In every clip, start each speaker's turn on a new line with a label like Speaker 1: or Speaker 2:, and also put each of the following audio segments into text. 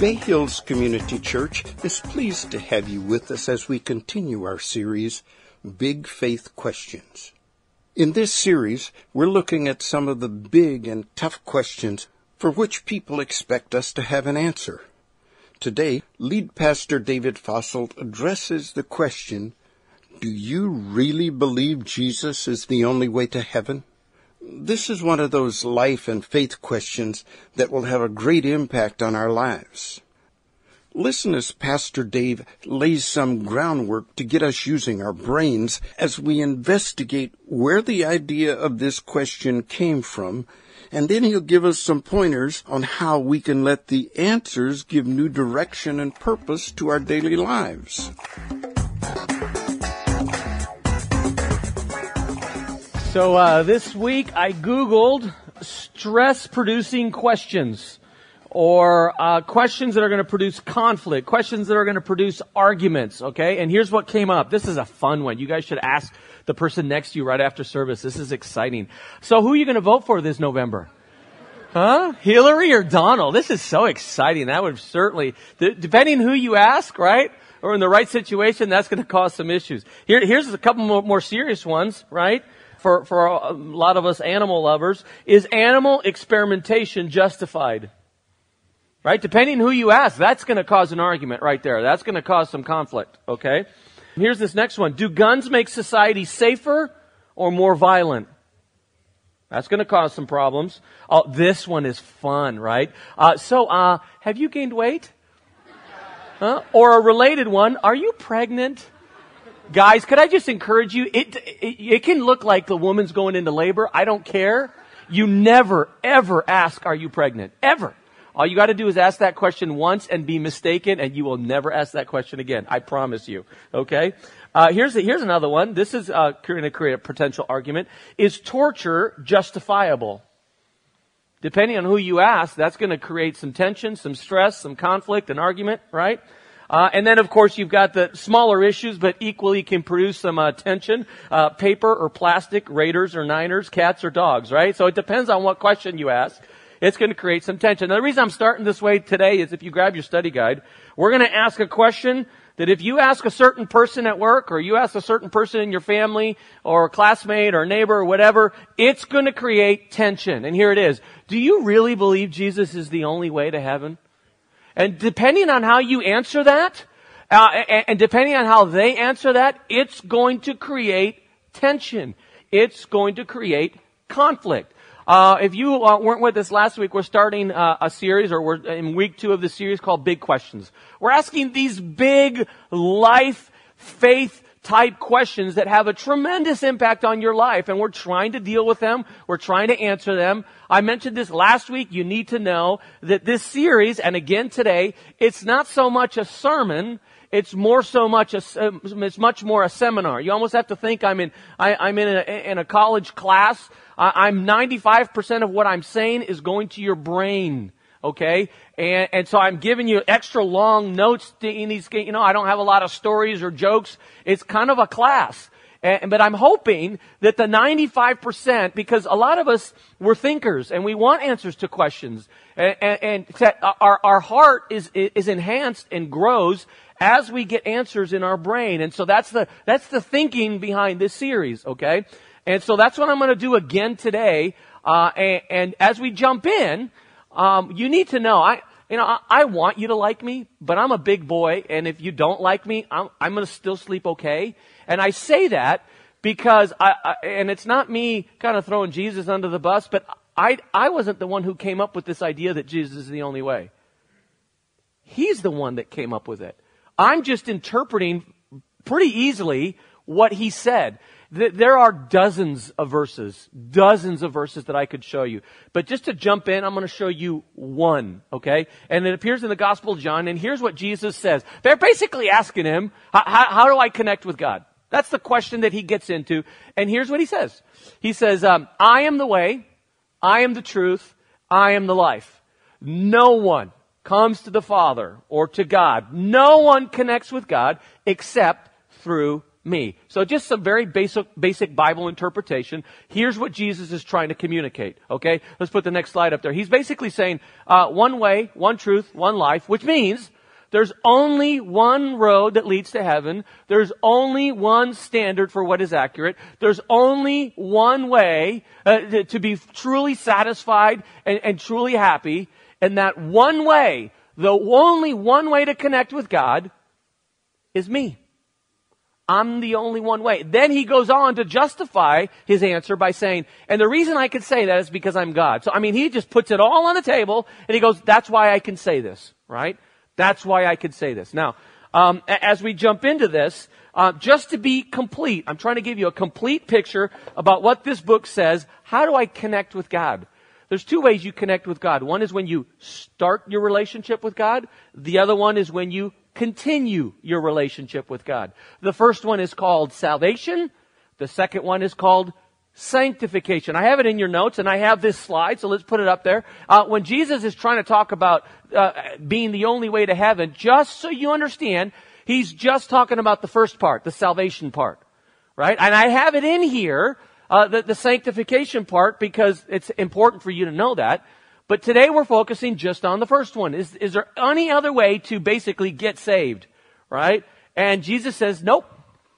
Speaker 1: Bay Hills Community Church is pleased to have you with us as we continue our series, Big Faith Questions. In this series, we're looking at some of the big and tough questions for which people expect us to have an answer. Today, lead pastor David Fosselt addresses the question, do you really believe Jesus is the only way to heaven? This is one of those life and faith questions that will have a great impact on our lives. Listen as Pastor Dave lays some groundwork to get us using our brains as we investigate where the idea of this question came from, and then he'll give us some pointers on how we can let the answers give new direction and purpose to our daily lives.
Speaker 2: So uh, this week I Googled stress producing questions or uh, questions that are going to produce conflict, questions that are going to produce arguments, okay? And here's what came up. This is a fun one. You guys should ask the person next to you right after service. This is exciting. So who are you going to vote for this November? Huh? Hillary or Donald? This is so exciting. That would certainly, depending who you ask, right? Or in the right situation, that's going to cause some issues. Here, here's a couple more, more serious ones, right? For, for a lot of us animal lovers, is animal experimentation justified? Right? Depending who you ask, that's going to cause an argument right there. That's going to cause some conflict, okay? Here's this next one. Do guns make society safer or more violent? That's going to cause some problems. Oh, this one is fun, right? Uh, so, uh, have you gained weight? Huh? Or a related one, are you pregnant? Guys, could I just encourage you? It, it, it can look like the woman's going into labor. I don't care. You never, ever ask, are you pregnant? Ever. All you gotta do is ask that question once and be mistaken and you will never ask that question again. I promise you. Okay? Uh, here's, here's another one. This is uh, going to create a potential argument. Is torture justifiable? Depending on who you ask, that's going to create some tension, some stress, some conflict, an argument, right? Uh, and then, of course, you've got the smaller issues, but equally can produce some uh, tension. Uh, paper or plastic, Raiders or Niners, cats or dogs, right? So it depends on what question you ask. It's going to create some tension. Now, the reason I'm starting this way today is if you grab your study guide, we're going to ask a question that if you ask a certain person at work or you ask a certain person in your family or a classmate or a neighbor or whatever, it's going to create tension. And here it is. Do you really believe Jesus is the only way to heaven? And depending on how you answer that, uh, and, and depending on how they answer that, it's going to create tension. It's going to create conflict. Uh, if you uh, weren't with us last week, we're starting uh, a series, or we're in week two of the series called Big Questions. We're asking these big life, faith, type questions that have a tremendous impact on your life and we're trying to deal with them. We're trying to answer them. I mentioned this last week. You need to know that this series, and again today, it's not so much a sermon. It's more so much a, um, it's much more a seminar. You almost have to think I'm in, I, am in a, in a college class. I'm 95% of what I'm saying is going to your brain okay? And, and so I'm giving you extra long notes to, in these, you know, I don't have a lot of stories or jokes. It's kind of a class. And, but I'm hoping that the 95%, because a lot of us, we're thinkers and we want answers to questions. And, and, and our, our heart is, is enhanced and grows as we get answers in our brain. And so that's the, that's the thinking behind this series, okay? And so that's what I'm going to do again today. Uh, and, and as we jump in, um, you need to know, I, you know, I, I, want you to like me, but I'm a big boy, and if you don't like me, I'm, I'm going to still sleep okay. And I say that because I, I, and it's not me kind of throwing Jesus under the bus, but I, I wasn't the one who came up with this idea that Jesus is the only way. He's the one that came up with it. I'm just interpreting pretty easily what he said. There are dozens of verses, dozens of verses that I could show you. But just to jump in, I'm going to show you one, okay? And it appears in the Gospel of John, and here's what Jesus says. They're basically asking him, how, how do I connect with God? That's the question that he gets into. And here's what he says. He says, um, I am the way, I am the truth, I am the life. No one comes to the Father or to God. No one connects with God except through me. So just some very basic, basic Bible interpretation. Here's what Jesus is trying to communicate. Okay? Let's put the next slide up there. He's basically saying, uh, one way, one truth, one life, which means there's only one road that leads to heaven. There's only one standard for what is accurate. There's only one way uh, to be truly satisfied and, and truly happy. And that one way, the only one way to connect with God is me. I'm the only one way. Then he goes on to justify his answer by saying, and the reason I can say that is because I'm God. So, I mean, he just puts it all on the table and he goes, that's why I can say this, right? That's why I can say this. Now, um, as we jump into this, uh, just to be complete, I'm trying to give you a complete picture about what this book says. How do I connect with God? There's two ways you connect with God. One is when you start your relationship with God. The other one is when you continue your relationship with God. The first one is called salvation. The second one is called sanctification. I have it in your notes and I have this slide, so let's put it up there. Uh, when Jesus is trying to talk about uh, being the only way to heaven, just so you understand, he's just talking about the first part, the salvation part. Right? And I have it in here, uh, the, the sanctification part, because it's important for you to know that. But today we're focusing just on the first one. Is, is there any other way to basically get saved? Right? And Jesus says, nope.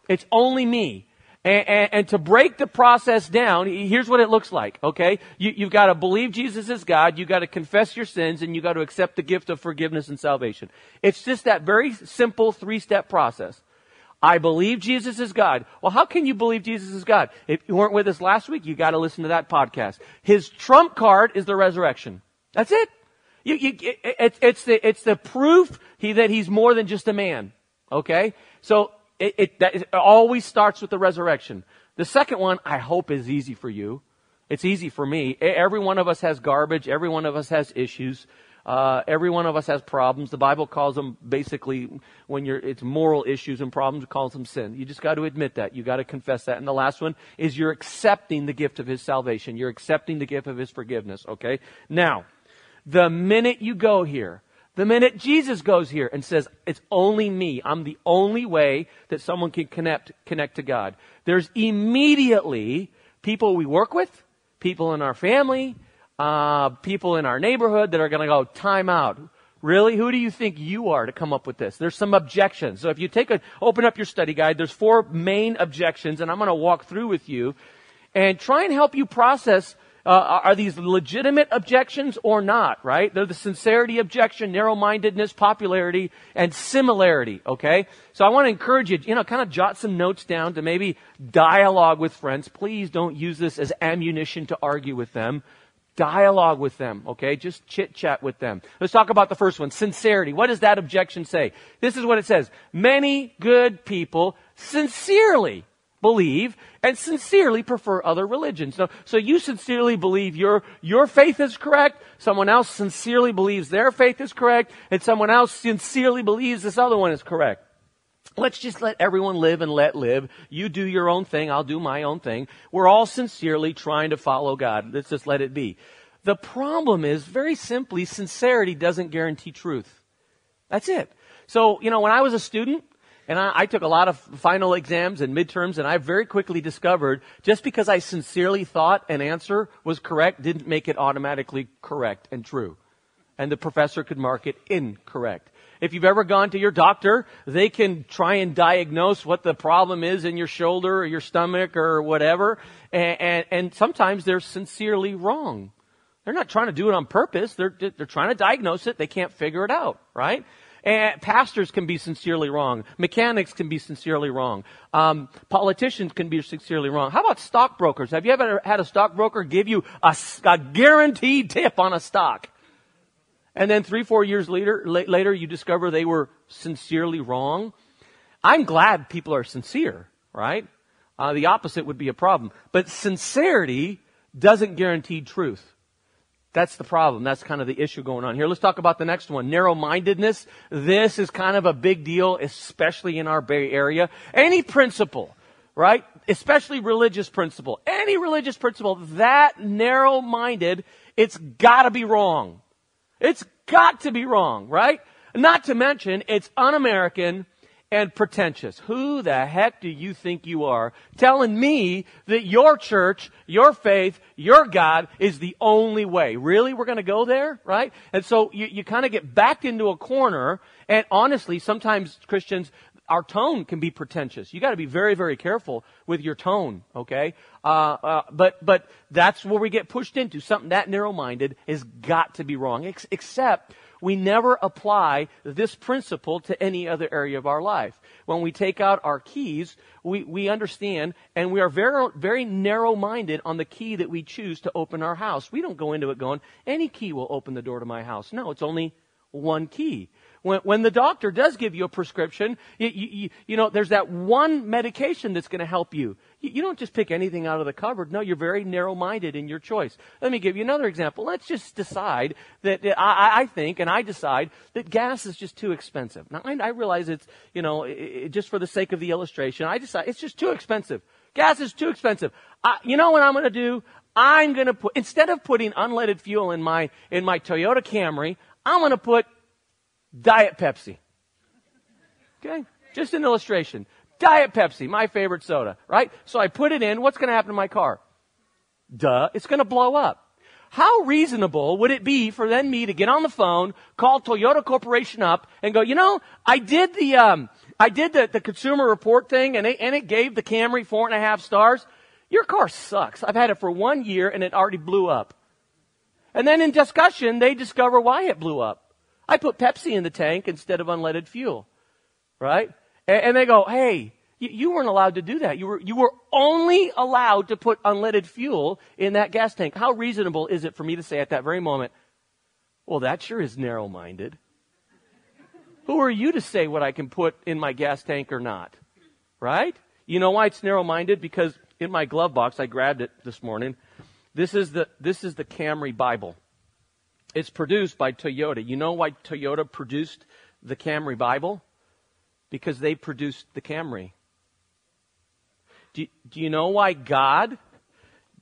Speaker 2: It's only me. And, and, and, to break the process down, here's what it looks like, okay? You, you've got to believe Jesus is God, you've got to confess your sins, and you've got to accept the gift of forgiveness and salvation. It's just that very simple three-step process. I believe Jesus is God. Well, how can you believe Jesus is God? If you weren't with us last week, you got to listen to that podcast. His trump card is the resurrection. That's it. You, you, it, it's the it's the proof he, that he's more than just a man. Okay, so it, it, that, it always starts with the resurrection. The second one, I hope, is easy for you. It's easy for me. Every one of us has garbage. Every one of us has issues. Uh, every one of us has problems. The Bible calls them basically when you're it's moral issues and problems. It calls them sin. You just got to admit that. You got to confess that. And the last one is you're accepting the gift of His salvation. You're accepting the gift of His forgiveness. Okay. Now, the minute you go here, the minute Jesus goes here and says, it's only me, I'm the only way that someone can connect, connect to God. There's immediately people we work with, people in our family, uh, people in our neighborhood that are going to go, time out. Really? Who do you think you are to come up with this? There's some objections. So if you take a, open up your study guide, there's four main objections and I'm going to walk through with you and try and help you process uh, are these legitimate objections or not, right? They're the sincerity objection, narrow-mindedness, popularity, and similarity, okay? So I want to encourage you, you know, kind of jot some notes down to maybe dialogue with friends. Please don't use this as ammunition to argue with them dialogue with them, okay? Just chit chat with them. Let's talk about the first one, sincerity. What does that objection say? This is what it says. Many good people sincerely believe and sincerely prefer other religions. So, so you sincerely believe your, your faith is correct, someone else sincerely believes their faith is correct, and someone else sincerely believes this other one is correct. Let's just let everyone live and let live. You do your own thing, I'll do my own thing. We're all sincerely trying to follow God. Let's just let it be. The problem is, very simply, sincerity doesn't guarantee truth. That's it. So, you know, when I was a student, and I, I, took a lot of final exams and midterms, and I very quickly discovered just because I sincerely thought an answer was correct didn't make it automatically correct and true. And the professor could mark it incorrect. If you've ever gone to your doctor, they can try and diagnose what the problem is in your shoulder or your stomach or whatever, and, and, and sometimes they're sincerely wrong. They're not trying to do it on purpose. They're, they're trying to diagnose it. They can't figure it out, right? And pastors can be sincerely wrong. Mechanics can be sincerely wrong. Um, politicians can be sincerely wrong. How about stockbrokers? Have you ever had a stockbroker give you a, a guaranteed tip on a stock? And then three, four years later, later, you discover they were sincerely wrong. I'm glad people are sincere, right? Uh, the opposite would be a problem. But sincerity doesn't guarantee truth. That's the problem. That's kind of the issue going on here. Let's talk about the next one. Narrow-mindedness. This is kind of a big deal, especially in our Bay Area. Any principle, right? Especially religious principle. Any religious principle that narrow-minded, it's gotta be wrong. It's got to be wrong, right? Not to mention, it's un-American and pretentious. Who the heck do you think you are telling me that your church, your faith, your God is the only way? Really? We're going to go there? Right? And so you, you kind of get backed into a corner. And honestly, sometimes Christians, our tone can be pretentious. You got to be very, very careful with your tone, okay? Uh, uh, but but that's where we get pushed into something that narrow-minded has got to be wrong. Ex- except we never apply this principle to any other area of our life. When we take out our keys, we, we understand and we are very, very narrow minded on the key that we choose to open our house. We don't go into it going, any key will open the door to my house. No, it's only one key. When, when the doctor does give you a prescription, you, you, you know, there's that one medication that's going to help you. you. You don't just pick anything out of the cupboard. No, you're very narrow-minded in your choice. Let me give you another example. Let's just decide that I, I think, and I decide that gas is just too expensive. Now, I, I realize it's, you know, it, just for the sake of the illustration, I decide it's just too expensive. Gas is too expensive. I, you know what I'm going to do? I'm going to put instead of putting unleaded fuel in my in my Toyota Camry, I'm going to put Diet Pepsi. Okay? Just an illustration. Diet Pepsi, my favorite soda, right? So I put it in. What's going to happen to my car? Duh, it's going to blow up. How reasonable would it be for then me to get on the phone, call Toyota Corporation up, and go, you know, I did the, um, I did the, the consumer report thing, and it, and it gave the Camry four and a half stars. Your car sucks. I've had it for one year, and it already blew up. And then in discussion, they discover why it blew up. I put Pepsi in the tank instead of unleaded fuel. Right? And, and they go, hey, you, you, weren't allowed to do that. You were, you were only allowed to put unleaded fuel in that gas tank. How reasonable is it for me to say at that very moment, well, that sure is narrow minded. Who are you to say what I can put in my gas tank or not? Right? You know why it's narrow minded? Because in my glove box, I grabbed it this morning. This is the, this is the Camry Bible. It's produced by Toyota. You know why Toyota produced the Camry Bible? Because they produced the Camry. Do, do you know why God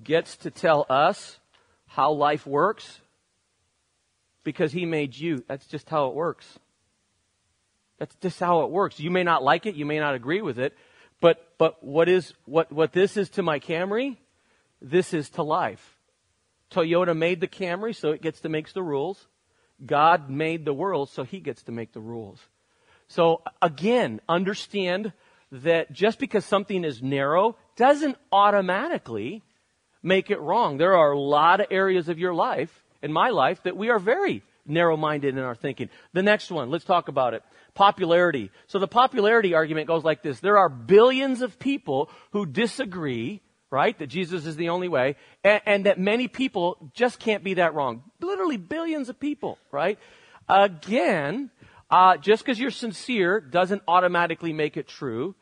Speaker 2: gets to tell us how life works? Because He made you. That's just how it works. That's just how it works. You may not like it, you may not agree with it, but, but what is, what, what this is to my Camry, this is to life. Toyota made the Camry, so it gets to make the rules. God made the world, so he gets to make the rules. So again, understand that just because something is narrow doesn't automatically make it wrong. There are a lot of areas of your life, in my life, that we are very narrow minded in our thinking. The next one, let's talk about it. Popularity. So the popularity argument goes like this. There are billions of people who disagree right? That Jesus is the only way, and, and that many people just can't be that wrong. Literally billions of people, right? Again, uh, just because you're sincere doesn't automatically make it true.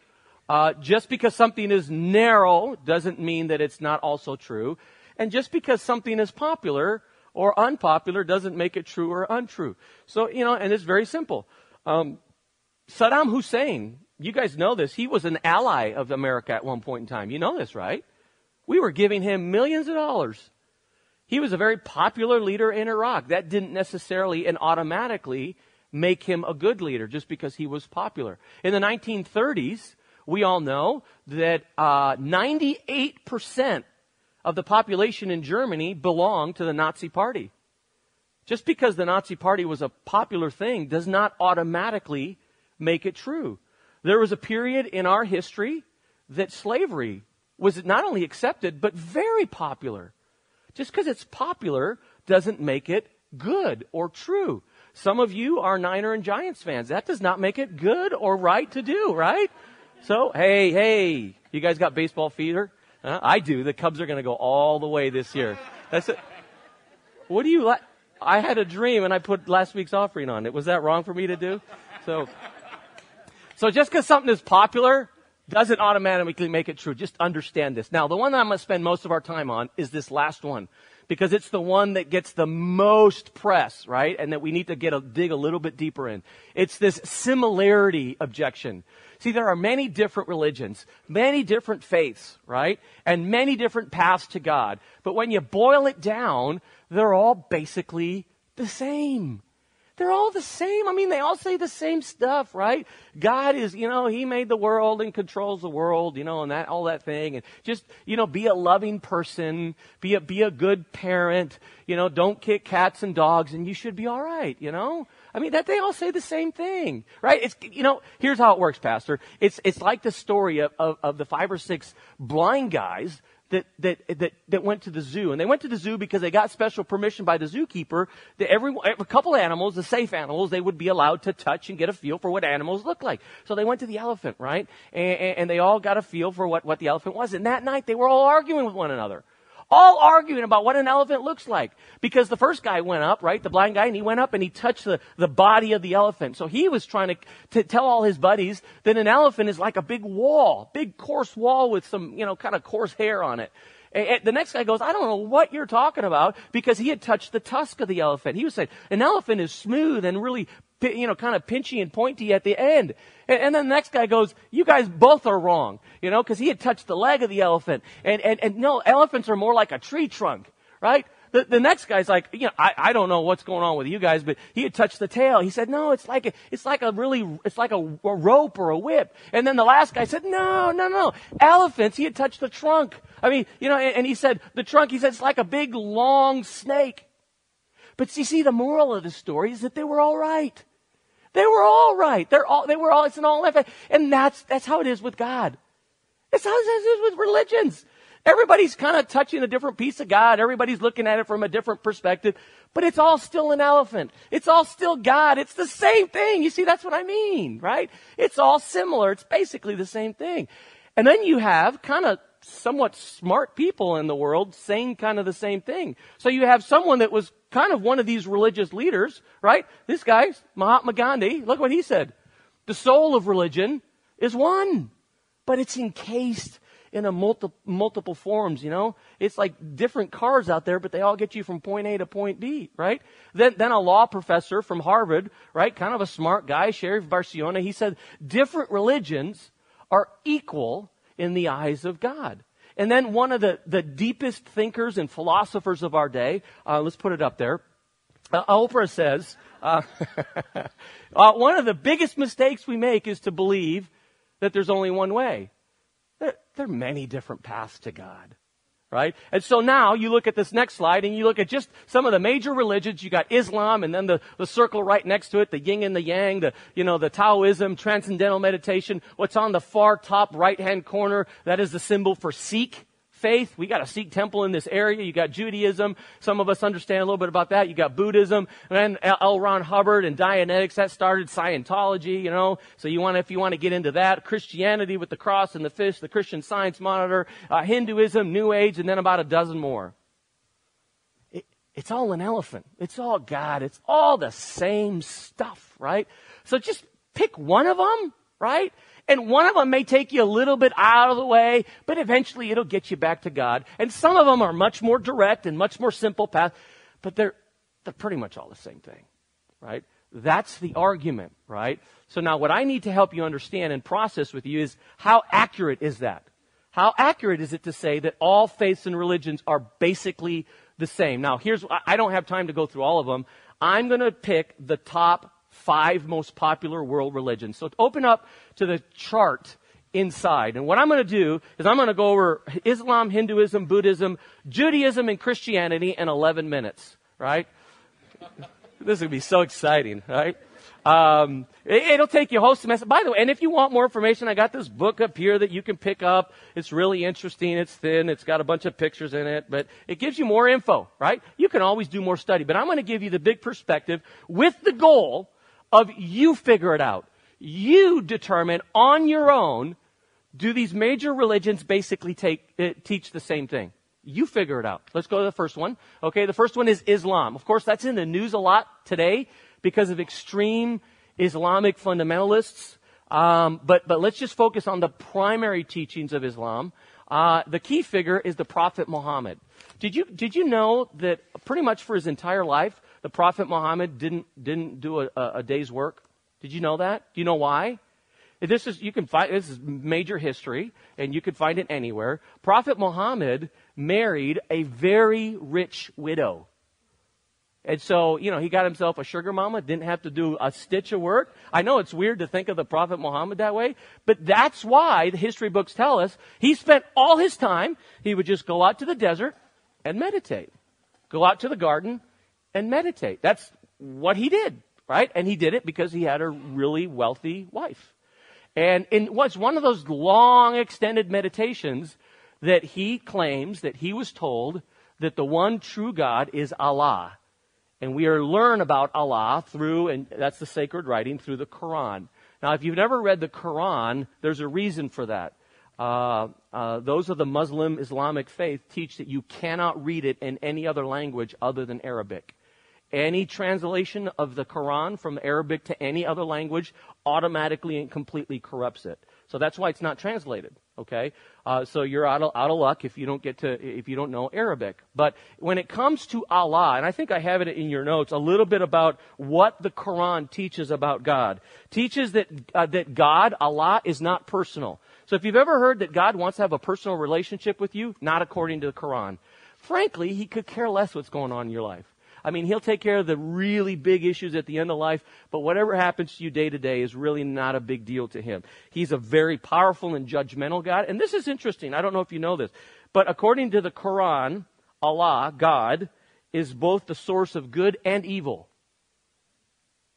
Speaker 2: Uh, just because something is narrow doesn't mean that it's not also true. And just because something is popular or unpopular doesn't make it true or untrue. So, you know, and it's very simple. Um, Saddam Hussein, you guys know this, he was an ally of America at one point in time. You know this, right? We were giving him millions of dollars. He was a very popular leader in Iraq. That didn't necessarily and automatically make him a good leader just because he was popular. In the 1930s, we all know that uh, 98% of the population in Germany belonged to the Nazi Party. Just because the Nazi Party was a popular thing does not automatically make it true. There was a period in our history that slavery was not only accepted, but very popular. Just because it's popular doesn't make it good or true. Some of you are Niner and Giants fans. That does not make it good or right to do, right? So, hey, hey, you guys got baseball fever? Uh, I do. The Cubs are going to go all the way this year. That's it. What do you like? I had a dream and I put last week's offering on it. Was that wrong for me to do? So, so just because something is popular doesn't automatically make it true. Just understand this. Now, the one that I'm going to spend most of our time on is this last one because it's the one that gets the most press, right? And that we need to get a, dig a little bit deeper in. It's this similarity objection. See, there are many different religions, many different faiths, right? And many different paths to God. But when you boil it down, they're all basically the same. They're all the same. I mean, they all say the same stuff, right? God is, you know, He made the world and controls the world, you know, and that, all that thing. And just, you know, be a loving person, be a, be a good parent, you know, don't kick cats and dogs and you should be alright, you know? I mean, that they all say the same thing, right? It's, you know, here's how it works, Pastor. It's, it's like the story of, of, of the five or six blind guys that, that, that, that went to the zoo. And they went to the zoo because they got special permission by the zookeeper that every, a couple animals, the safe animals, they would be allowed to touch and get a feel for what animals look like. So they went to the elephant, right? And, and they all got a feel for what, what the elephant was. And that night they were all arguing with one another all arguing about what an elephant looks like. Because the first guy went up, right, the blind guy, and he went up and he touched the, the body of the elephant. So he was trying to, to tell all his buddies that an elephant is like a big wall, big coarse wall with some, you know, kind of coarse hair on it. And the next guy goes, I don't know what you're talking about because he had touched the tusk of the elephant. He was saying, an elephant is smooth and really, you know, kind of pinchy and pointy at the end. And, then the next guy goes, you guys both are wrong, you know, because he had touched the leg of the elephant. And, and, and no, elephants are more like a tree trunk, right? The, the next guy's like, you know, I, I don't know what's going on with you guys, but he had touched the tail. He said, no, it's like a, it's like a really, it's like a, a rope or a whip. And then the last guy said, no, no, no, elephants. He had touched the trunk. I mean, you know, and, and he said, the trunk, he said, it's like a big long snake. But you see, the moral of the story is that they were all right. They were all right. They're all, they were all, it's an all life. And that's, that's how it is with God. It's how it is with religions. Everybody's kind of touching a different piece of God. Everybody's looking at it from a different perspective, but it's all still an elephant. It's all still God. It's the same thing. You see, that's what I mean, right? It's all similar. It's basically the same thing. And then you have kind of somewhat smart people in the world saying kind of the same thing. So you have someone that was kind of one of these religious leaders, right? This guy, Mahatma Gandhi, look what he said. The soul of religion is one, but it's encased in a multi, multiple forms, you know? It's like different cars out there, but they all get you from point A to point B, right? Then, then a law professor from Harvard, right? Kind of a smart guy, Sheriff Barciona, he said, different religions are equal in the eyes of God. And then one of the, the deepest thinkers and philosophers of our day, uh, let's put it up there. Uh, Oprah says, uh, uh, one of the biggest mistakes we make is to believe that there's only one way. There, there are many different paths to God right? And so now you look at this next slide and you look at just some of the major religions. You got Islam and then the, the circle right next to it, the yin and the yang, the, you know, the Taoism, transcendental meditation. What's on the far top right hand corner, that is the symbol for Sikh faith. We got a Sikh temple in this area. You got Judaism. Some of us understand a little bit about that. You got Buddhism. And L. Ron Hubbard and Dianetics. That started Scientology, you know. So you want, if you want to get into that, Christianity with the cross and the fish, the Christian Science Monitor, uh, Hinduism, New Age, and then about a dozen more. It, it's all an elephant. It's all God. It's all the same stuff, right? So just pick one of them, right? And one of them may take you a little bit out of the way, but eventually it'll get you back to God. And some of them are much more direct and much more simple path, but they're, they're pretty much all the same thing, right? That's the argument, right? So now what I need to help you understand and process with you is how accurate is that? How accurate is it to say that all faiths and religions are basically the same? Now here's, I don't have time to go through all of them. I'm going to pick the top five most popular world religions. So open up to the chart inside. And what I'm going to do is I'm going to go over Islam, Hinduism, Buddhism, Judaism, and Christianity in 11 minutes, right? this is going to be so exciting, right? Um, it, will take you a whole semester. By the way, and if you want more information, I got this book up here that you can pick up. It's really interesting. It's thin. It's got a bunch of pictures in it, but it gives you more info, right? You can always do more study, but I'm going to give you the big perspective with the goal of you figure it out. You determine on your own, do these major religions basically take, uh, teach the same thing? You figure it out. Let's go to the first one. Okay, the first one is Islam. Of course, that's in the news a lot today because of extreme Islamic fundamentalists. Um, but but let's just focus on the primary teachings of Islam. Uh, the key figure is the Prophet Muhammad. Did you did you know that pretty much for his entire life, the Prophet Muhammad didn't, didn't do a, a day's work. Did you know that? Do you know why? This is, you can find, this is major history, and you can find it anywhere. Prophet Muhammad married a very rich widow. And so, you know, he got himself a sugar mama, didn't have to do a stitch of work. I know it's weird to think of the Prophet Muhammad that way, but that's why the history books tell us he spent all his time, he would just go out to the desert and meditate. Go out to the garden and meditate. That's what he did, right? And he did it because he had a really wealthy wife. And it was one of those long extended meditations that he claims that he was told that the one true God is Allah and we are learn about Allah through, and that's the sacred writing, through the Quran. Now, if you've never read the Quran, there's a reason for that. Uh, uh, those of the Muslim Islamic faith teach that you cannot read it in any other language other than Arabic. Any translation of the Quran from Arabic to any other language automatically and completely corrupts it. So that's why it's not translated. Okay, uh, so you're out of, out of luck if you don't get to if you don't know Arabic. But when it comes to Allah, and I think I have it in your notes, a little bit about what the Quran teaches about God. Teaches that uh, that God, Allah, is not personal. So if you've ever heard that God wants to have a personal relationship with you, not according to the Quran. Frankly, He could care less what's going on in your life. I mean, he'll take care of the really big issues at the end of life, but whatever happens to you day to day is really not a big deal to him. He's a very powerful and judgmental God. And this is interesting. I don't know if you know this, but according to the Quran, Allah, God, is both the source of good and evil.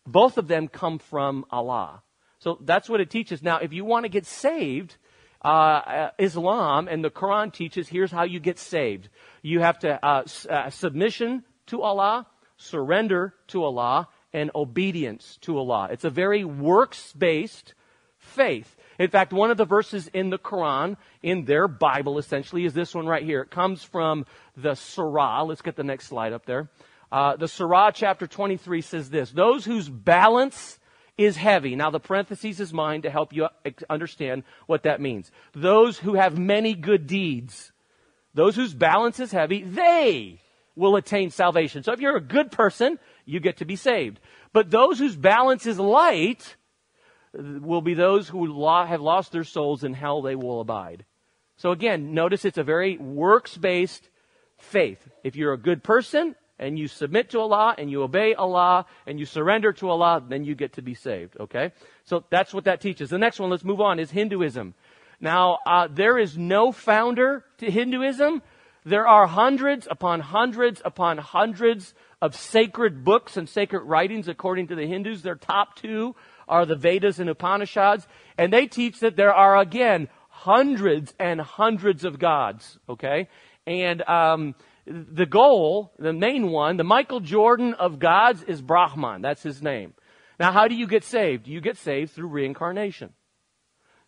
Speaker 2: Both of them come from Allah. So that's what it teaches. Now, if you want to get saved, uh, Islam and the Quran teaches here's how you get saved. You have to uh, uh, submission to Allah, surrender to Allah, and obedience to Allah. It's a very works based faith. In fact, one of the verses in the Quran, in their Bible essentially, is this one right here. It comes from the Surah. Let's get the next slide up there. Uh, the Surah chapter 23 says this Those whose balance is heavy. Now, the parentheses is mine to help you understand what that means. Those who have many good deeds, those whose balance is heavy, they will attain salvation. So if you're a good person, you get to be saved. But those whose balance is light will be those who have lost their souls in hell they will abide. So again, notice it's a very works-based faith. If you're a good person and you submit to Allah and you obey Allah and you surrender to Allah, then you get to be saved. Okay? So that's what that teaches. The next one, let's move on, is Hinduism. Now, uh, there is no founder to Hinduism. There are hundreds upon hundreds upon hundreds of sacred books and sacred writings according to the Hindus. Their top two are the Vedas and Upanishads. And they teach that there are, again, hundreds and hundreds of gods. Okay? And, um, the goal, the main one, the Michael Jordan of gods is Brahman. That's his name. Now, how do you get saved? You get saved through reincarnation.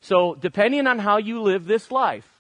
Speaker 2: So, depending on how you live this life,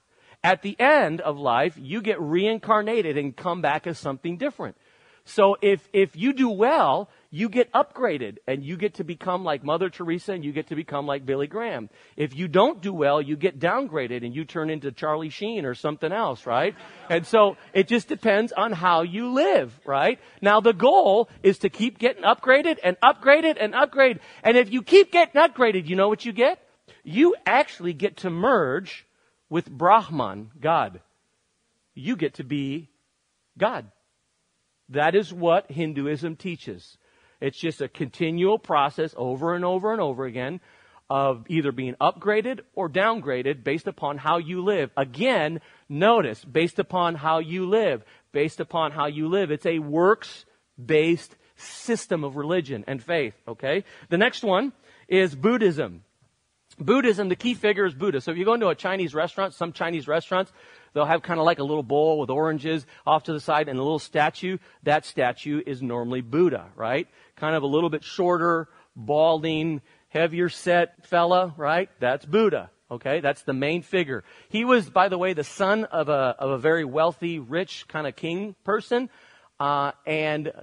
Speaker 2: at the end of life, you get reincarnated and come back as something different. So if, if you do well, you get upgraded and you get to become like Mother Teresa and you get to become like Billy Graham. If you don't do well, you get downgraded and you turn into Charlie Sheen or something else, right? And so it just depends on how you live, right? Now the goal is to keep getting upgraded and upgraded and upgraded. And if you keep getting upgraded, you know what you get? You actually get to merge with Brahman, God. You get to be God. That is what Hinduism teaches. It's just a continual process over and over and over again of either being upgraded or downgraded based upon how you live. Again, notice, based upon how you live, based upon how you live. It's a works based system of religion and faith, okay? The next one is Buddhism. Buddhism, the key figure is Buddha. So if you go into a Chinese restaurant, some Chinese restaurants, they'll have kind of like a little bowl with oranges off to the side and a little statue. That statue is normally Buddha, right? Kind of a little bit shorter, balding, heavier set fella, right? That's Buddha. Okay, that's the main figure. He was, by the way, the son of a of a very wealthy, rich kind of king person, uh, and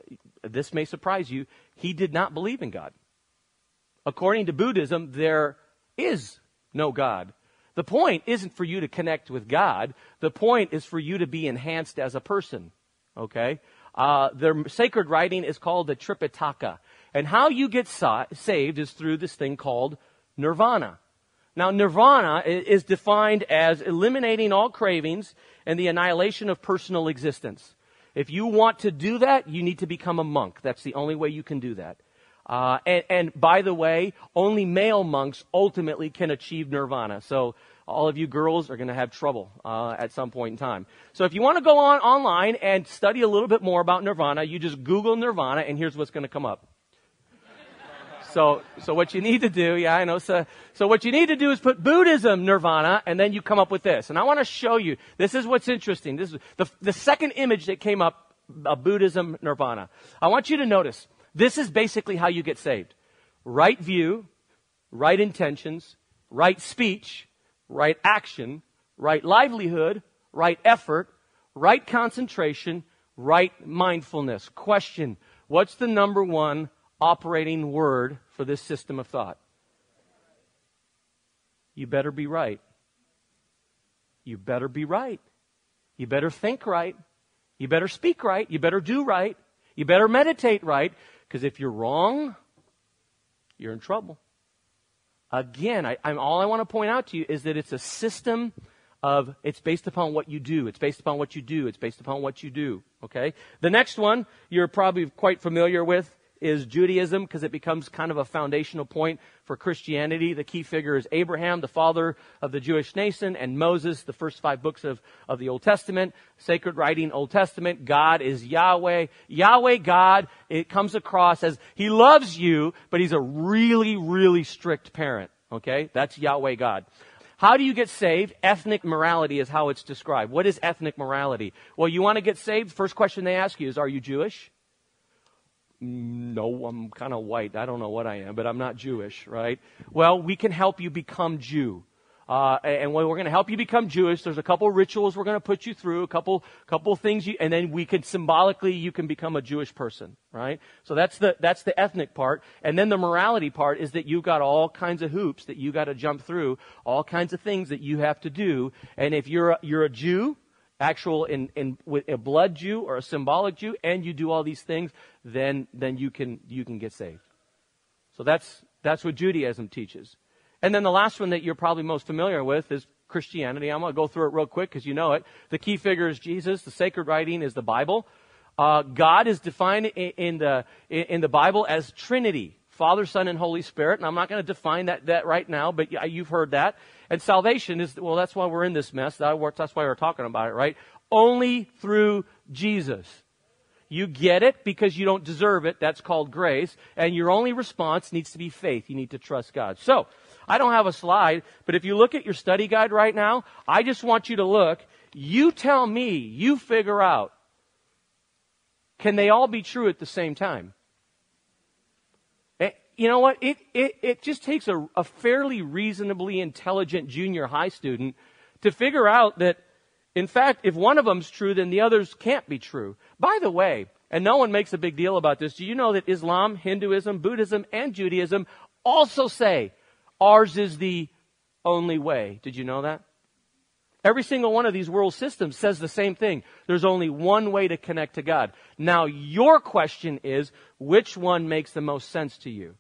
Speaker 2: this may surprise you. He did not believe in God. According to Buddhism, there is no God. The point isn't for you to connect with God. The point is for you to be enhanced as a person. Okay? Uh, their sacred writing is called the Tripitaka. And how you get sa- saved is through this thing called nirvana. Now, nirvana is defined as eliminating all cravings and the annihilation of personal existence. If you want to do that, you need to become a monk. That's the only way you can do that. Uh, and, and by the way, only male monks ultimately can achieve nirvana. So all of you girls are going to have trouble uh, at some point in time. So if you want to go on online and study a little bit more about nirvana, you just Google nirvana, and here's what's going to come up. So, so what you need to do, yeah, I know. So, so what you need to do is put Buddhism nirvana, and then you come up with this. And I want to show you. This is what's interesting. This is the, the second image that came up, uh, Buddhism nirvana. I want you to notice. This is basically how you get saved. Right view, right intentions, right speech, right action, right livelihood, right effort, right concentration, right mindfulness. Question. What's the number one operating word for this system of thought? You better be right. You better be right. You better think right. You better speak right. You better do right. You better meditate right. Because if you're wrong, you're in trouble. Again, I, I'm, all I want to point out to you is that it's a system of, it's based upon what you do. It's based upon what you do. It's based upon what you do. Okay? The next one you're probably quite familiar with is Judaism because it becomes kind of a foundational point for Christianity. The key figure is Abraham, the father of the Jewish nation, and Moses, the first five books of, of the Old Testament, sacred writing, Old Testament. God is Yahweh. Yahweh God, it comes across as He loves you, but He's a really, really strict parent. Okay? That's Yahweh God. How do you get saved? Ethnic morality is how it's described. What is ethnic morality? Well, you want to get saved? First question they ask you is, are you Jewish? No, I'm kind of white. I don't know what I am, but I'm not Jewish, right? Well, we can help you become Jew. Uh, and when we're going to help you become Jewish, there's a couple rituals we're going to put you through, a couple, couple things you, and then we can symbolically, you can become a Jewish person, right? So that's the, that's the ethnic part. And then the morality part is that you've got all kinds of hoops that you got to jump through, all kinds of things that you have to do. And if you're a, you're a Jew, actual in, in with a blood Jew or a symbolic Jew, and you do all these things, then then you can you can get saved. So that's that's what Judaism teaches. And then the last one that you're probably most familiar with is Christianity. I'm going to go through it real quick because you know it. The key figure is Jesus. The sacred writing is the Bible. Uh, God is defined in, in the in the Bible as Trinity. Father, Son, and Holy Spirit. And I'm not going to define that, that right now, but you've heard that. And salvation is, well, that's why we're in this mess. That's why we're talking about it, right? Only through Jesus. You get it because you don't deserve it. That's called grace. And your only response needs to be faith. You need to trust God. So, I don't have a slide, but if you look at your study guide right now, I just want you to look. You tell me, you figure out, can they all be true at the same time? You know what? It, it, it just takes a, a fairly reasonably intelligent junior high student to figure out that, in fact, if one of them's true, then the others can't be true. By the way, and no one makes a big deal about this, do you know that Islam, Hinduism, Buddhism, and Judaism also say ours is the only way? Did you know that? Every single one of these world systems says the same thing. There's only one way to connect to God. Now, your question is, which one makes the most sense to you?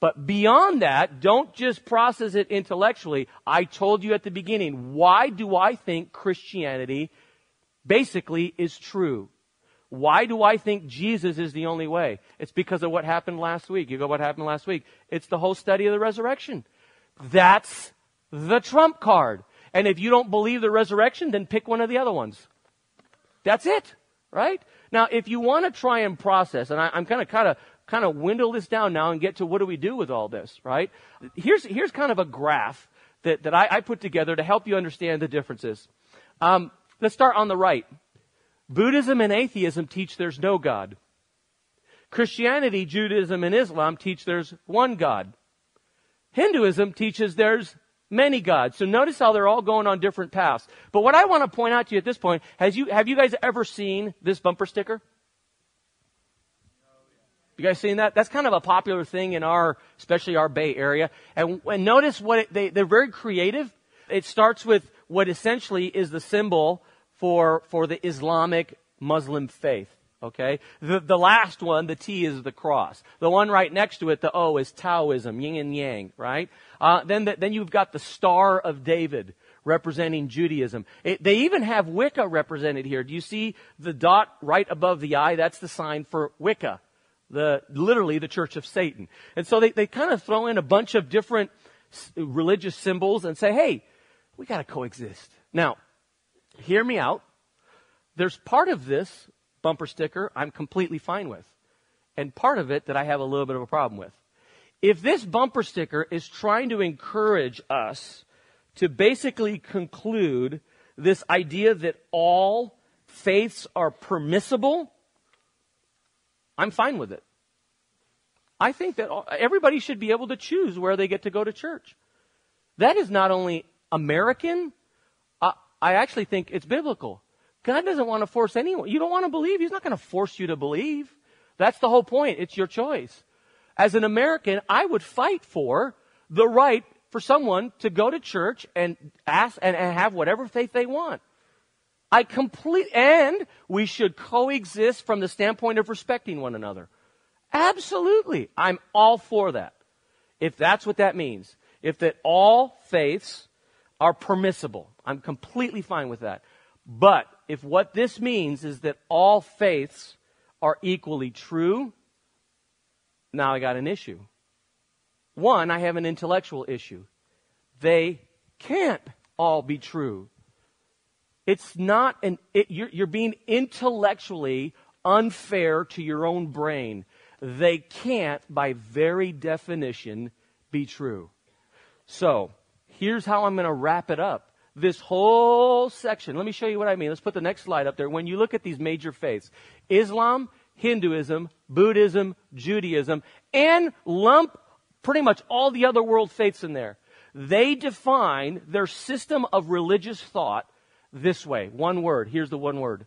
Speaker 2: But beyond that, don't just process it intellectually. I told you at the beginning, why do I think Christianity basically is true? Why do I think Jesus is the only way? It's because of what happened last week. You go, what happened last week? It's the whole study of the resurrection. That's the trump card. And if you don't believe the resurrection, then pick one of the other ones. That's it, right? Now, if you want to try and process, and I, am kind of kind of kind of windle this down now and get to what do we do with all this, right? Here's, here's kind of a graph that, that I, I put together to help you understand the differences. Um, let's start on the right. Buddhism and atheism teach there's no God. Christianity, Judaism, and Islam teach there's one God. Hinduism teaches there's many gods. So notice how they're all going on different paths. But what I want to point out to you at this point, has you, have you guys ever seen this bumper sticker? You guys seen that? That's kind of a popular thing in our, especially our Bay Area. And, and notice what it, they, they're very creative. It starts with what essentially is the symbol for, for the Islamic Muslim faith. Okay? The, the last one, the T is the cross. The one right next to it, the O is Taoism, yin and yang, right? Uh, then, the, then you've got the Star of David, representing Judaism. It, they even have Wicca represented here. Do you see the dot right above the eye? That's the sign for Wicca, the literally the Church of Satan. And so they, they kind of throw in a bunch of different religious symbols and say, hey, we got to coexist. Now, hear me out. There's part of this bumper sticker I'm completely fine with, and part of it that I have a little bit of a problem with. If this bumper sticker is trying to encourage us to basically conclude this idea that all faiths are permissible, I'm fine with it. I think that everybody should be able to choose where they get to go to church. That is not only American, uh, I actually think it's biblical. God doesn't want to force anyone. You don't want to believe, He's not going to force you to believe. That's the whole point. It's your choice. As an American, I would fight for the right for someone to go to church and ask and, and have whatever faith they want. I complete, and we should coexist from the standpoint of respecting one another. Absolutely. I'm all for that. If that's what that means. If that all faiths are permissible. I'm completely fine with that. But if what this means is that all faiths are equally true, now I got an issue. One, I have an intellectual issue. They can't all be true. It's not an, it, you're, you're being intellectually unfair to your own brain. They can't, by very definition, be true. So, here's how I'm going to wrap it up. This whole section, let me show you what I mean. Let's put the next slide up there. When you look at these major faiths, Islam, Hinduism, Buddhism, Judaism, and lump pretty much all the other world faiths in there. They define their system of religious thought this way. One word. Here's the one word.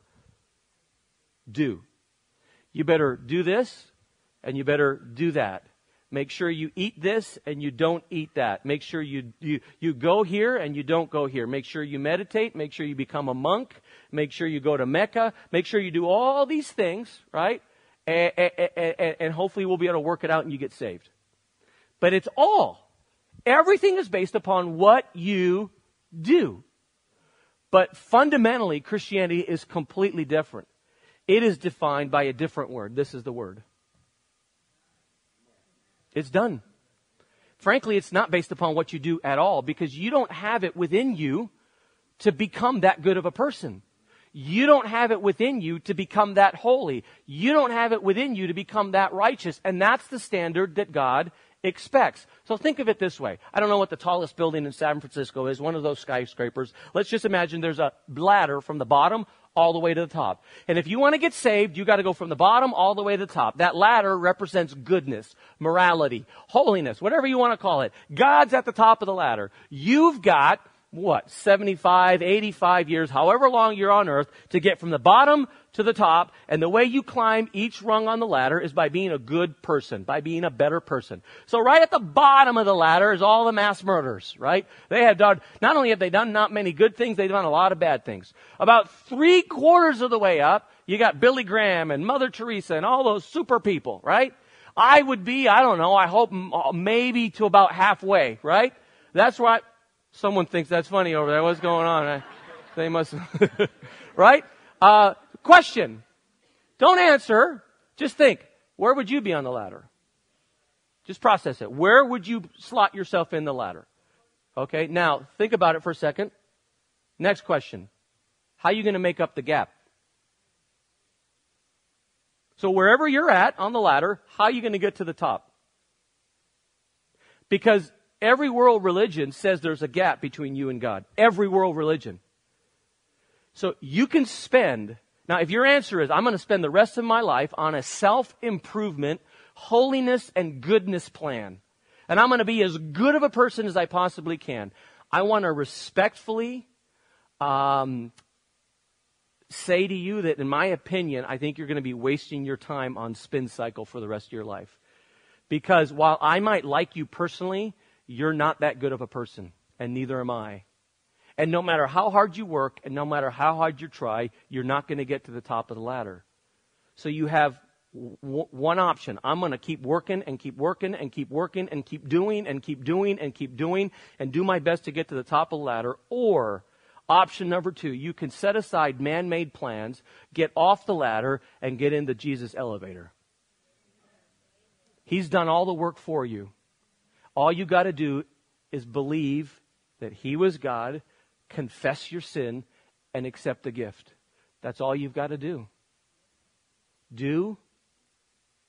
Speaker 2: Do. You better do this and you better do that. Make sure you eat this and you don't eat that. Make sure you, you, you go here and you don't go here. Make sure you meditate. Make sure you become a monk. Make sure you go to Mecca. Make sure you do all these things, right? And, and, and hopefully we'll be able to work it out and you get saved. But it's all. Everything is based upon what you do. But fundamentally, Christianity is completely different. It is defined by a different word. This is the word it's done. Frankly, it's not based upon what you do at all because you don't have it within you to become that good of a person. You don't have it within you to become that holy. You don't have it within you to become that righteous. And that's the standard that God expects. So think of it this way. I don't know what the tallest building in San Francisco is, one of those skyscrapers. Let's just imagine there's a ladder from the bottom all the way to the top. And if you want to get saved, you got to go from the bottom all the way to the top. That ladder represents goodness, morality, holiness, whatever you want to call it. God's at the top of the ladder. You've got what, 75, 85 years, however long you're on earth, to get from the bottom to the top. And the way you climb each rung on the ladder is by being a good person, by being a better person. So right at the bottom of the ladder is all the mass murders, right? They have done, not only have they done not many good things, they've done a lot of bad things. About three quarters of the way up, you got Billy Graham and Mother Teresa and all those super people, right? I would be, I don't know, I hope uh, maybe to about halfway, right? That's right. Someone thinks that's funny over there. What's going on? I, they must, right? Uh, question. Don't answer. Just think. Where would you be on the ladder? Just process it. Where would you slot yourself in the ladder? Okay. Now think about it for a second. Next question. How are you going to make up the gap? So wherever you're at on the ladder, how are you going to get to the top? Because Every world religion says there's a gap between you and God. Every world religion. So you can spend, now if your answer is, I'm going to spend the rest of my life on a self-improvement, holiness and goodness plan, and I'm going to be as good of a person as I possibly can, I want to respectfully um, say to you that, in my opinion, I think you're going to be wasting your time on spin cycle for the rest of your life. Because while I might like you personally, you're not that good of a person, and neither am I. And no matter how hard you work and no matter how hard you try, you're not going to get to the top of the ladder. So you have w- one option. I'm going to keep working and keep working and keep working and keep doing and keep doing and keep doing and do my best to get to the top of the ladder. Or option number two, you can set aside man-made plans, get off the ladder, and get in the Jesus' elevator. He's done all the work for you. All you got to do is believe that He was God, confess your sin, and accept the gift. That's all you've got to do. Do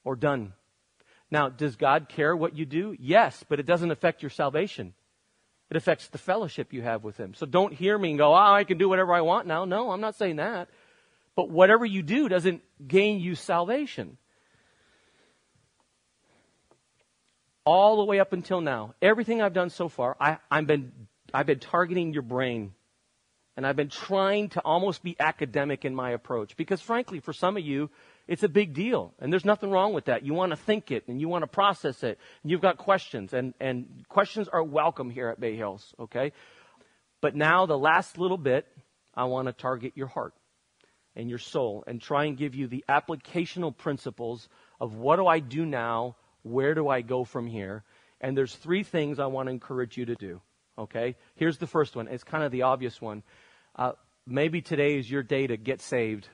Speaker 2: or done. Now, does God care what you do? Yes, but it doesn't affect your salvation. It affects the fellowship you have with Him. So don't hear me and go, oh, I can do whatever I want now. No, I'm not saying that. But whatever you do doesn't gain you salvation. All the way up until now, everything I've done so far, I, I've, been, I've been targeting your brain. And I've been trying to almost be academic in my approach. Because frankly, for some of you, it's a big deal. And there's nothing wrong with that. You want to think it and you want to process it. And you've got questions. And, and questions are welcome here at Bay Hills, okay? But now, the last little bit, I want to target your heart and your soul and try and give you the applicational principles of what do I do now? Where do I go from here? And there's three things I want to encourage you to do. Okay? Here's the first one. It's kind of the obvious one. Uh, maybe today is your day to get saved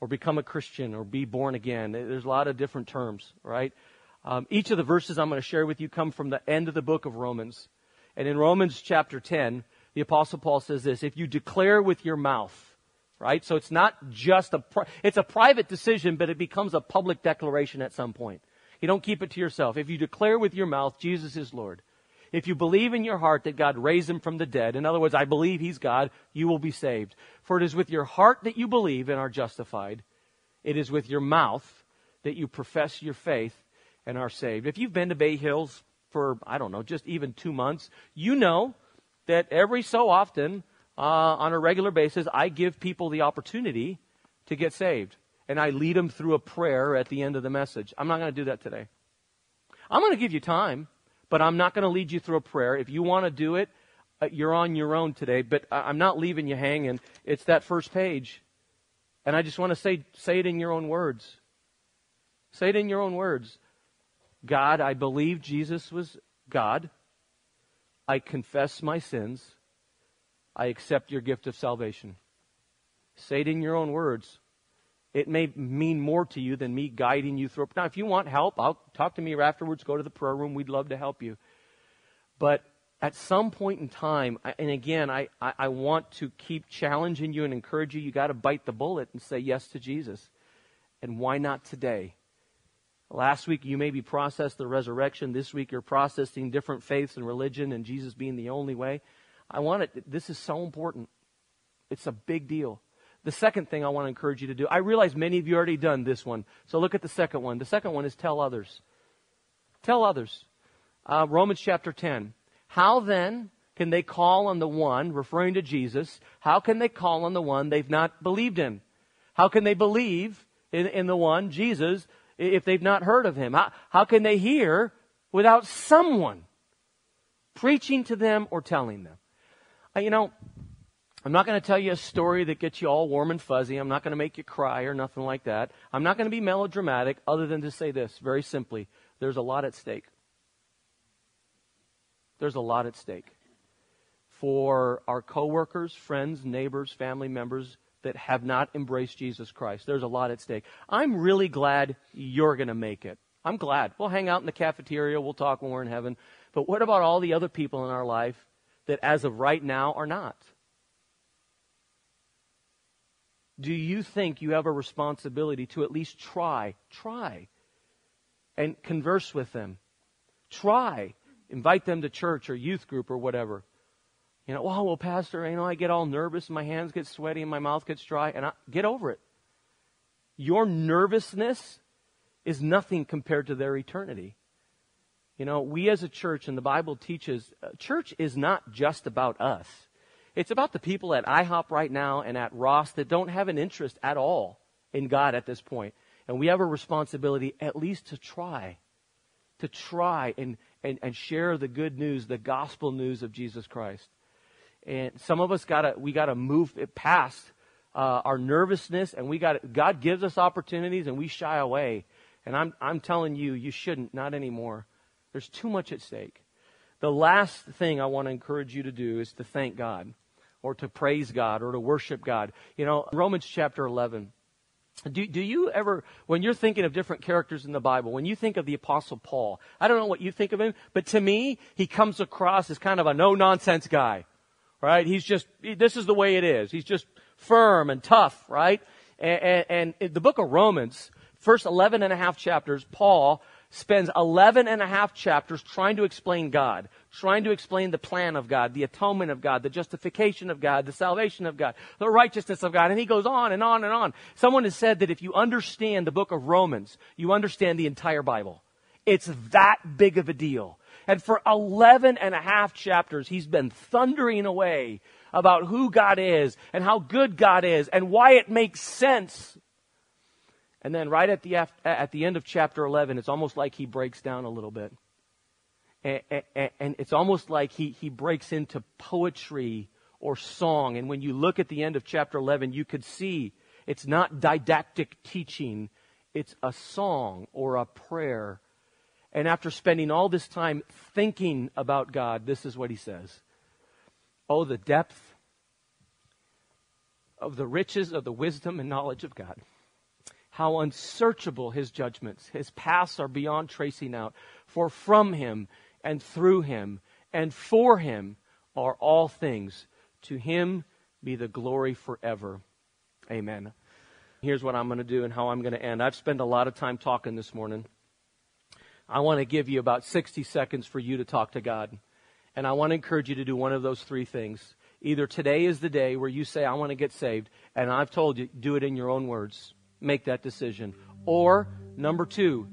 Speaker 2: or become a Christian or be born again. There's a lot of different terms, right? Um, each of the verses I'm going to share with you come from the end of the book of Romans. And in Romans chapter 10, the apostle Paul says this, if you declare with your mouth, right? So it's not just a, it's a private decision, but it becomes a public declaration at some point. You don't keep it to yourself. If you declare with your mouth, Jesus is Lord. If you believe in your heart that God raised him from the dead, in other words, I believe he's God, you will be saved. For it is with your heart that you believe and are justified. It is with your mouth that you profess your faith and are saved. If you've been to Bay Hills for, I don't know, just even two months, you know that every so often, uh, on a regular basis, I give people the opportunity to get saved. And I lead them through a prayer at the end of the message. I'm not going to do that today. I'm going to give you time but I'm not going to lead you through a prayer. If you want to do it, uh, you're on your own today, but I'm not leaving you hanging. It's that first page. And I just want to say, say it in your own words. Say it in your own words. God, I believe Jesus was God. I confess my sins. I accept your gift of salvation. Say it in your own words. It may mean more to you than me guiding you through. Now, if you want help, I'll talk to me or afterwards. Go to the prayer room. We'd love to help you. But at some point in time, and again, I, I, want to keep challenging you and encourage you. You got to bite the bullet and say yes to Jesus. And why not today? Last week you maybe processed the resurrection. This week you're processing different faiths and religion and Jesus being the only way. I want it. This is so important. It's a big deal. The second thing I want to encourage you to do, I realize many of you already done this one. So look at the second one. The second one is tell others. Tell others. Uh, Romans chapter 10. How then can they call on the one, referring to Jesus, how can they call on the one they've not believed in? How can they believe in, in the one, Jesus, if they've not heard of him? How, how can they hear without someone preaching to them or telling them? Uh, you know, I'm not going to tell you a story that gets you all warm and fuzzy. I'm not going to make you cry or nothing like that. I'm not going to be melodramatic other than to say this very simply. There's a lot at stake. There's a lot at stake. For our coworkers, friends, neighbors, family members that have not embraced Jesus Christ, there's a lot at stake. I'm really glad you're going to make it. I'm glad. We'll hang out in the cafeteria. We'll talk when we're in heaven. But what about all the other people in our life that as of right now are not? Do you think you have a responsibility to at least try, try, and converse with them? Try. Invite them to church or youth group or whatever. You know, oh, well, Pastor, you know, I get all nervous, my hands get sweaty, and my mouth gets dry, and I get over it. Your nervousness is nothing compared to their eternity. You know, we as a church, and the Bible teaches, uh, church is not just about us. It's about the people at IHOP right now and at Ross that don't have an interest at all in God at this point. And we have a responsibility at least to try, to try and, and, and share the good news, the gospel news of Jesus Christ. And some of us gotta, we gotta move it past uh, our nervousness, and we got God gives us opportunities, and we shy away. And I'm I'm telling you, you shouldn't. Not anymore. There's too much at stake. The last thing I want to encourage you to do is to thank God, or to praise God, or to worship God. You know, Romans chapter 11. Do, do you ever, when you're thinking of different characters in the Bible, when you think of the Apostle Paul, I don't know what you think of him, but to me, he comes across as kind of a no nonsense guy, right? He's just, this is the way it is. He's just firm and tough, right? And, and, and the book of Romans, first 11 and a half chapters, Paul spends 11 and a half chapters trying to explain God, trying to explain the plan of God, the atonement of God, the justification of God, the salvation of God, the righteousness of God. And he goes on and on and on. Someone has said that if you understand the book of Romans, you understand the entire Bible. It's that big of a deal. And for 11 and a half chapters, he's been thundering away about who God is and how good God is and why it makes sense and then right at the, at the end of chapter 11, it's almost like he breaks down a little bit. And, and, and it's almost like he, he breaks into poetry or song. And when you look at the end of chapter 11, you could see it's not didactic teaching, it's a song or a prayer. And after spending all this time thinking about God, this is what he says Oh, the depth of the riches of the wisdom and knowledge of God how unsearchable his judgments. His paths are beyond tracing out. For from him and through him and for him are all things. To him be the glory forever. Amen. Here's what I'm going to do and how I'm going to end. I've spent a lot of time talking this morning. I want to give you about 60 seconds for you to talk to God. And I want to encourage you to do one of those three things. Either today is the day where you say, I want to get saved, and I've told you, do it in your own words make that decision. Or, number two,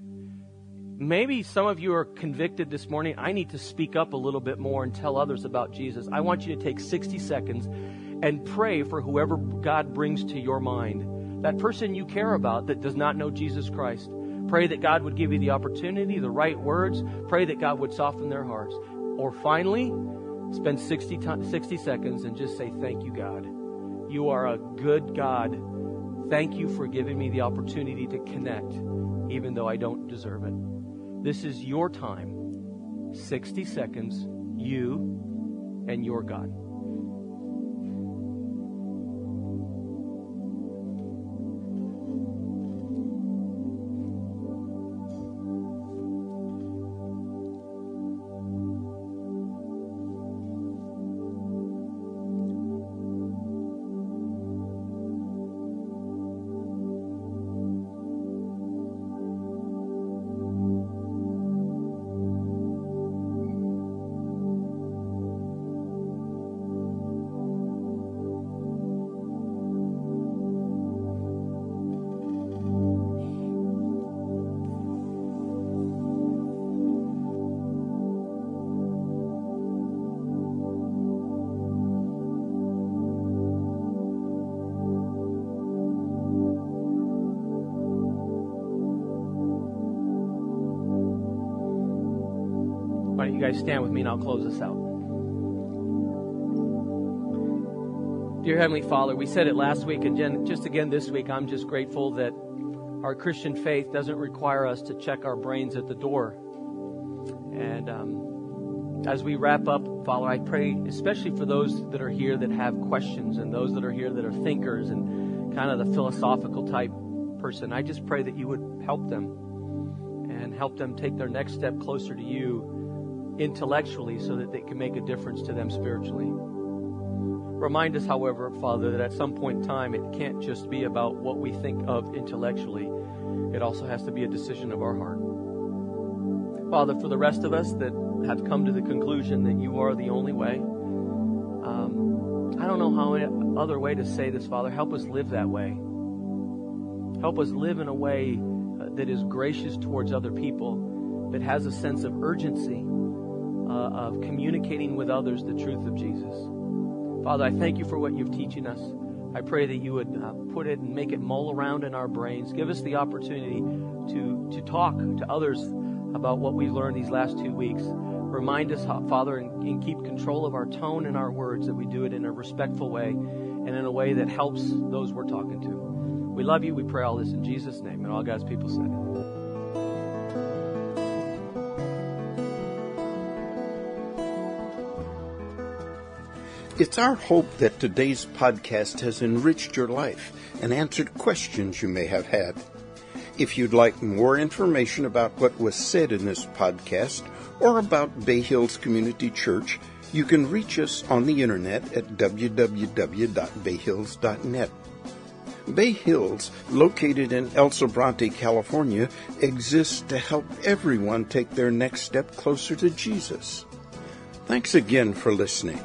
Speaker 2: maybe some of you are convicted this morning. I need to speak up a little bit more and tell others about Jesus. I want you to take 60 seconds and pray for whoever God brings to your mind. That person you care about that does not know Jesus Christ. Pray that God would give you the opportunity, the right words. Pray that God would soften their hearts. Or finally, spend 60, t- 60 seconds and just say, Thank you, God. You are a good God Thank you for giving me the opportunity to connect, even though I don't deserve it. This is your time 60 seconds, you and your God. You guys stand with me and I'll close this out. Dear Heavenly Father, we said it last week and just again this week. I'm just grateful that our Christian faith doesn't require us to check our brains at the door. And um, as we wrap up, Father, I pray especially for those that are here that have questions and those that are here that are thinkers and kind of the philosophical type person. I just pray that you would help them and help them take their next step closer to you intellectually so that they can make a difference to them spiritually. Remind us, however, Father, that at some point in time, it can't just be about what we think of intellectually. It also has to be a decision of our heart. Father, for the rest of us that have come to the conclusion that you are the only way, um, I don't know how other way to say this, Father. Help us live that way. Help us live in a way uh, that is gracious towards other people, that has a sense of urgency uh, of communicating with others the truth of Jesus. Father, I thank you for what you're teaching us. I pray that you would uh, put it and make it mull around in our brains. Give us the opportunity to, to talk to others about what we've learned these last two weeks. Remind us, Father, and, and keep control of our tone and our words, that we do it in a respectful way and in a way that helps those we're talking to. We love you. We pray all this in Jesus' name. And all God's people said.
Speaker 1: It's our hope that today's podcast has enriched your life and answered questions you may have had. If you'd like more information about what was said in this podcast or about Bay Hills Community Church, you can reach us on the internet at www.bayhills.net. Bay Hills, located in El Sobrante, California, exists to help everyone take their next step closer to Jesus. Thanks again for listening.